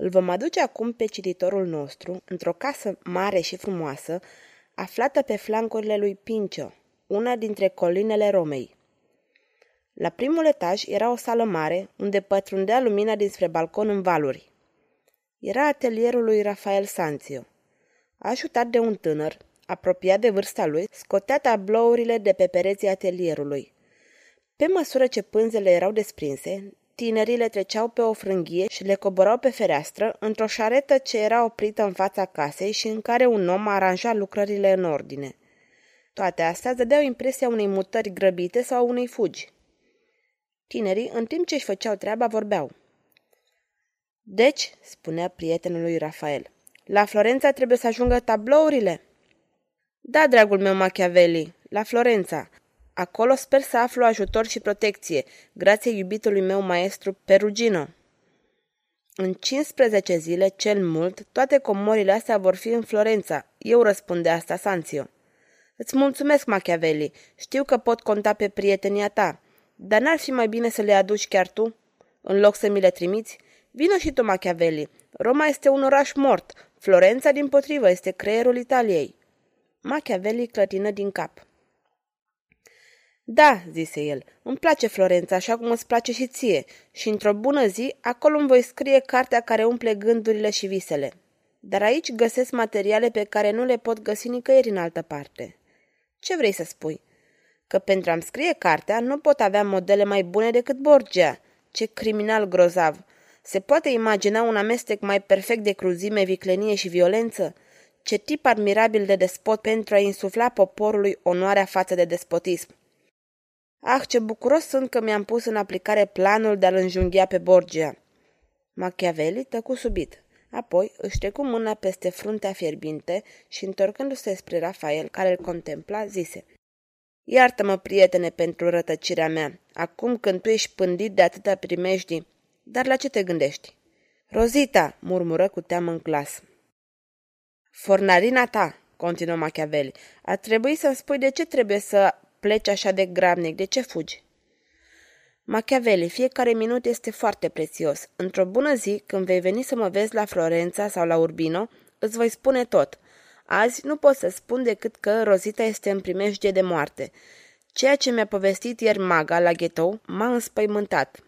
îl vom aduce acum pe cititorul nostru într-o casă mare și frumoasă, aflată pe flancurile lui Pincio, una dintre colinele Romei. La primul etaj era o sală mare, unde pătrundea lumina dinspre balcon în valuri. Era atelierul lui Rafael Sanzio. Ajutat de un tânăr, apropiat de vârsta lui, scotea tablourile de pe pereții atelierului. Pe măsură ce pânzele erau desprinse, Tinerii le treceau pe o frânghie și le coborau pe fereastră într-o șaretă ce era oprită în fața casei și în care un om aranja lucrările în ordine. Toate astea dădeau impresia unei mutări grăbite sau unei fugi. Tinerii, în timp ce își făceau treaba, vorbeau. Deci, spunea prietenul lui Rafael, la Florența trebuie să ajungă tablourile. Da, dragul meu Machiavelli, la Florența. Acolo sper să aflu ajutor și protecție, grație iubitului meu maestru Perugino. În 15 zile, cel mult, toate comorile astea vor fi în Florența. Eu răspunde asta, Sanzio. Îți mulțumesc, Machiavelli. Știu că pot conta pe prietenia ta. Dar n-ar fi mai bine să le aduci chiar tu? În loc să mi le trimiți? Vino și tu, Machiavelli. Roma este un oraș mort. Florența, din potrivă, este creierul Italiei. Machiavelli clătină din cap. Da, zise el, îmi place Florența așa cum îți place și ție și într-o bună zi acolo îmi voi scrie cartea care umple gândurile și visele. Dar aici găsesc materiale pe care nu le pot găsi nicăieri în altă parte. Ce vrei să spui? Că pentru a-mi scrie cartea nu pot avea modele mai bune decât Borgia. Ce criminal grozav! Se poate imagina un amestec mai perfect de cruzime, viclenie și violență? Ce tip admirabil de despot pentru a insufla poporului onoarea față de despotism! Ah, ce bucuros sunt că mi-am pus în aplicare planul de a-l înjunghia pe Borgia. Machiavelli tăcu subit. Apoi își trecu mâna peste fruntea fierbinte și, întorcându-se spre Rafael, care îl contempla, zise Iartă-mă, prietene, pentru rătăcirea mea, acum când tu ești pândit de atâta primejdii. Dar la ce te gândești? Rozita, murmură cu teamă în clas. Fornarina ta, continuă Machiavelli, ar trebui să-mi spui de ce trebuie să pleci așa de grabnic? De ce fugi? Machiavelli, fiecare minut este foarte prețios. Într-o bună zi, când vei veni să mă vezi la Florența sau la Urbino, îți voi spune tot. Azi nu pot să spun decât că Rozita este în primejdie de moarte. Ceea ce mi-a povestit ieri maga la ghetou m-a înspăimântat.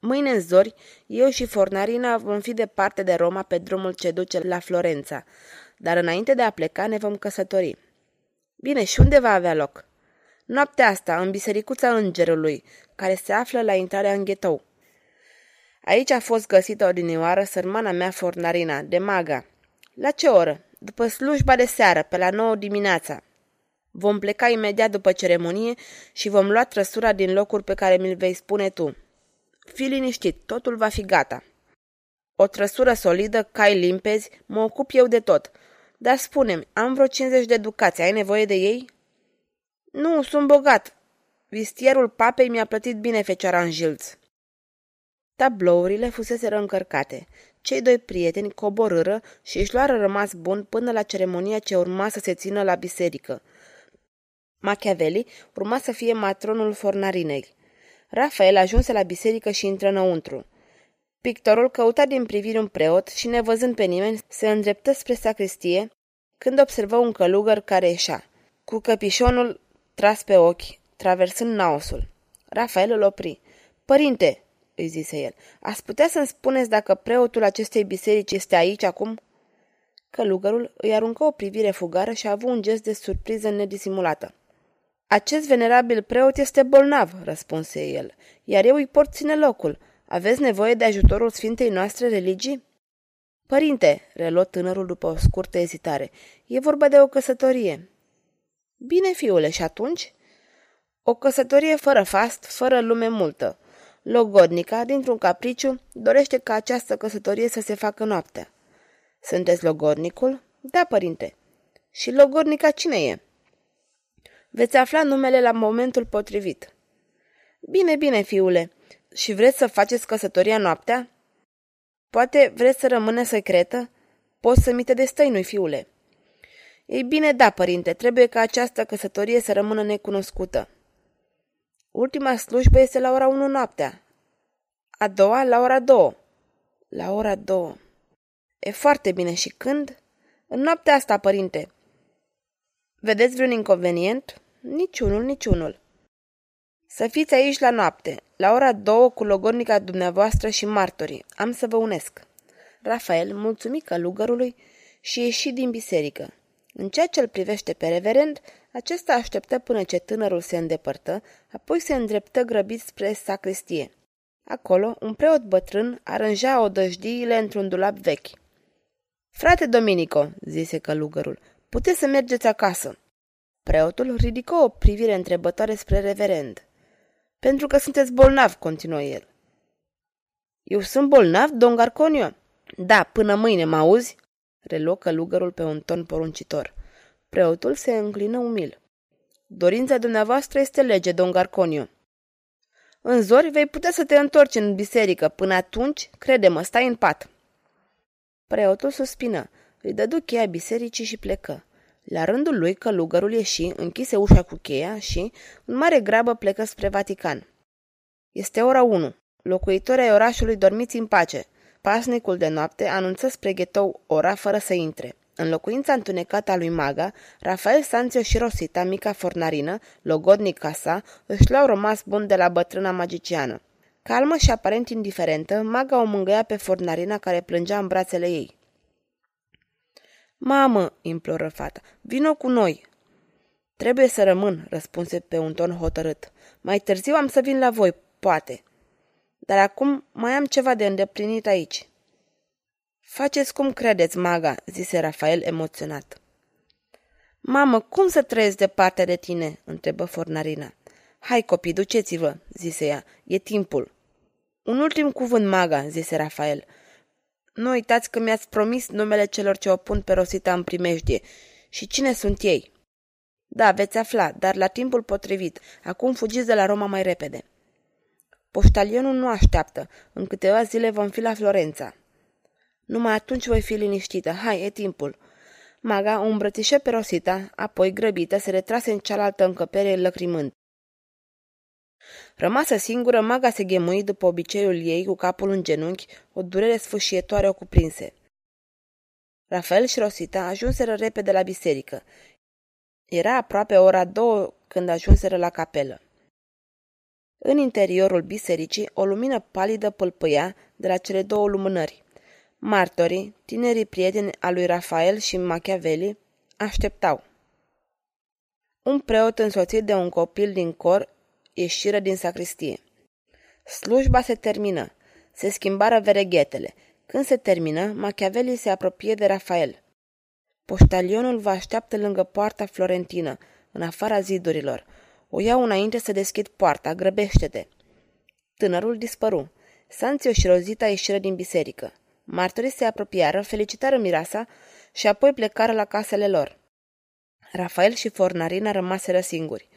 Mâine în zori, eu și Fornarina vom fi departe de Roma pe drumul ce duce la Florența, dar înainte de a pleca ne vom căsători. Bine, și unde va avea loc? Noaptea asta, în bisericuța îngerului, care se află la intrarea în ghetou. Aici a fost găsită odinioară sărmana mea Fornarina, de maga. La ce oră? După slujba de seară, pe la nouă dimineața. Vom pleca imediat după ceremonie și vom lua trăsura din locul pe care mi-l vei spune tu. Fii liniștit, totul va fi gata. O trăsură solidă, cai limpezi, mă ocup eu de tot. Dar spune am vreo 50 de ducați, ai nevoie de ei? Nu, sunt bogat. Vistierul papei mi-a plătit bine fecioara în jilț. Tablourile fusese încărcate. Cei doi prieteni coborâră și își luară rămas bun până la ceremonia ce urma să se țină la biserică. Machiavelli urma să fie matronul fornarinei. Rafael ajunse la biserică și intră înăuntru. Pictorul căuta din priviri un preot și, nevăzând pe nimeni, se îndreptă spre sacristie, când observă un călugăr care ieșea. Cu căpișonul tras pe ochi, traversând naosul. Rafael îl opri. Părinte, îi zise el, ați putea să-mi spuneți dacă preotul acestei biserici este aici acum? Călugărul îi aruncă o privire fugară și a avut un gest de surpriză nedisimulată. Acest venerabil preot este bolnav, răspunse el, iar eu îi pot ține locul. Aveți nevoie de ajutorul Sfintei noastre religii? Părinte, reluă tânărul după o scurtă ezitare, e vorba de o căsătorie. Bine, fiule, și atunci? O căsătorie fără fast, fără lume multă. Logodnica, dintr-un capriciu, dorește ca această căsătorie să se facă noaptea. Sunteți logodnicul? Da, părinte. Și logornica cine e? Veți afla numele la momentul potrivit. Bine, bine, fiule. Și vreți să faceți căsătoria noaptea? Poate vreți să rămâne secretă? Poți să mi te destăinui, fiule. Ei bine, da, părinte, trebuie ca această căsătorie să rămână necunoscută. Ultima slujbă este la ora 1 noaptea. A doua la ora 2. La ora 2. E foarte bine. Și când? În noaptea asta, părinte. Vedeți vreun inconvenient? Niciunul, niciunul. Să fiți aici la noapte, la ora două cu logornica dumneavoastră și martorii. Am să vă unesc. Rafael mulțumi călugărului și ieși din biserică. În ceea ce îl privește pe reverend, acesta așteptă până ce tânărul se îndepărtă, apoi se îndreptă grăbit spre sacristie. Acolo, un preot bătrân aranja odăjdiile într-un dulap vechi. Frate Dominico, zise călugărul, puteți să mergeți acasă. Preotul ridică o privire întrebătoare spre reverend. Pentru că sunteți bolnav, continuă el. Eu sunt bolnav, domn Garconio? Da, până mâine, mă auzi? Reluă călugărul pe un ton poruncitor. Preotul se înclină umil. Dorința dumneavoastră este lege, domn Garconio. În zori vei putea să te întorci în biserică. Până atunci, crede-mă, stai în pat. Preotul suspină, îi dădu cheia bisericii și plecă. La rândul lui, călugărul ieși, închise ușa cu cheia și, în mare grabă, plecă spre Vatican. Este ora 1. Locuitorii ai orașului dormiți în pace. Pasnicul de noapte anunță spre ghetou ora fără să intre. În locuința întunecată a lui Maga, Rafael Sanțio și Rosita, mica fornarină, logodnica sa, își luau rămas bun de la bătrâna magiciană. Calmă și aparent indiferentă, Maga o mângâia pe fornarina care plângea în brațele ei. Mamă, imploră fata, vino cu noi. Trebuie să rămân, răspunse pe un ton hotărât. Mai târziu am să vin la voi, poate. Dar acum mai am ceva de îndeplinit aici. Faceți cum credeți, maga, zise Rafael emoționat. Mamă, cum să trăiesc departe de tine? întrebă Fornarina. Hai, copii, duceți-vă, zise ea, e timpul. Un ultim cuvânt, maga, zise Rafael. Nu uitați că mi-ați promis numele celor ce o pun pe Rosita în primejdie. Și cine sunt ei? Da, veți afla, dar la timpul potrivit. Acum fugiți de la Roma mai repede. Poștalionul nu așteaptă. În câteva zile vom fi la Florența. Numai atunci voi fi liniștită. Hai, e timpul. Maga o îmbrățișă pe Rosita, apoi, grăbită, se retrase în cealaltă încăpere lăcrimând. Rămasă singură, maga se ghemui după obiceiul ei cu capul în genunchi, o durere sfâșietoare o cuprinse. Rafael și Rosita ajunseră repede la biserică. Era aproape ora două când ajunseră la capelă. În interiorul bisericii, o lumină palidă pâlpâia de la cele două lumânări. Martorii, tinerii prieteni al lui Rafael și Machiavelli, așteptau. Un preot însoțit de un copil din cor ieșiră din sacristie. Slujba se termină. Se schimbară vereghetele. Când se termină, Machiavelli se apropie de Rafael. Poștalionul vă așteaptă lângă poarta florentină, în afara zidurilor. O iau înainte să deschid poarta, grăbește-te. Tânărul dispăru. Sanțio și Rozita ieșiră din biserică. Martorii se apropiară, felicitară mirasa și apoi plecară la casele lor. Rafael și Fornarina rămaseră singuri.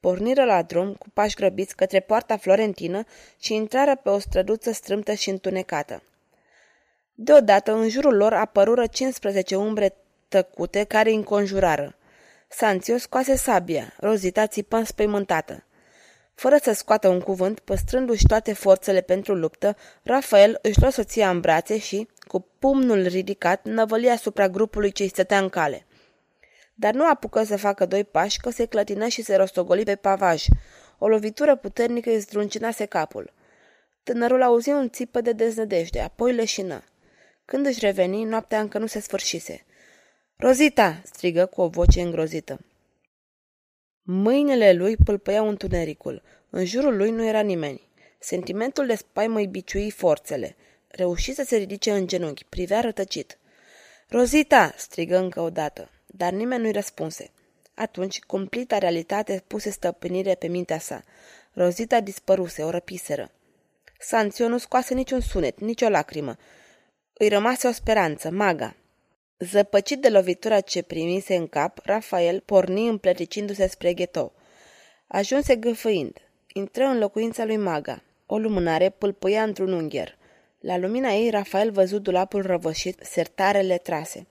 Porniră la drum, cu pași grăbiți, către poarta florentină și intrară pe o străduță strâmtă și întunecată. Deodată, în jurul lor apărură 15 umbre tăcute care îi înconjurară. Sanțio scoase sabia, Rozita țipă înspăimântată. Fără să scoată un cuvânt, păstrându-și toate forțele pentru luptă, Rafael își luă soția în brațe și, cu pumnul ridicat, năvăli asupra grupului ce-i stătea în cale. Dar nu apucă să facă doi pași, că se clătină și se rostogoli pe pavaj. O lovitură puternică îi zdruncinase capul. Tânărul auzi un țipă de deznădejde, apoi leșină. Când își reveni, noaptea încă nu se sfârșise. Rozita!" strigă cu o voce îngrozită. Mâinile lui pâlpăiau întunericul. În jurul lui nu era nimeni. Sentimentul de spaimă îi biciui forțele. Reuși să se ridice în genunchi, privea rătăcit. Rozita!" strigă încă o dată, dar nimeni nu-i răspunse. Atunci, cumplita realitate puse stăpânire pe mintea sa. Rozita dispăruse, o răpiseră. Sanțio nu scoase niciun sunet, nicio lacrimă. Îi rămase o speranță, maga. Zăpăcit de lovitura ce primise în cap, Rafael porni împleticindu-se spre ghetou. Ajunse gâfâind. Intră în locuința lui Maga. O lumânare pâlpâia într-un ungher. La lumina ei, Rafael văzut dulapul răvășit, sertarele trase.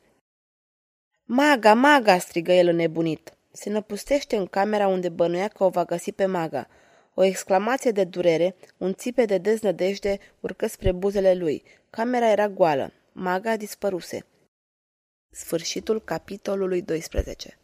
Maga, Maga!" strigă el înnebunit. Se năpustește în camera unde bănuia că o va găsi pe Maga. O exclamație de durere, un țipe de deznădejde urcă spre buzele lui. Camera era goală. Maga dispăruse. Sfârșitul capitolului 12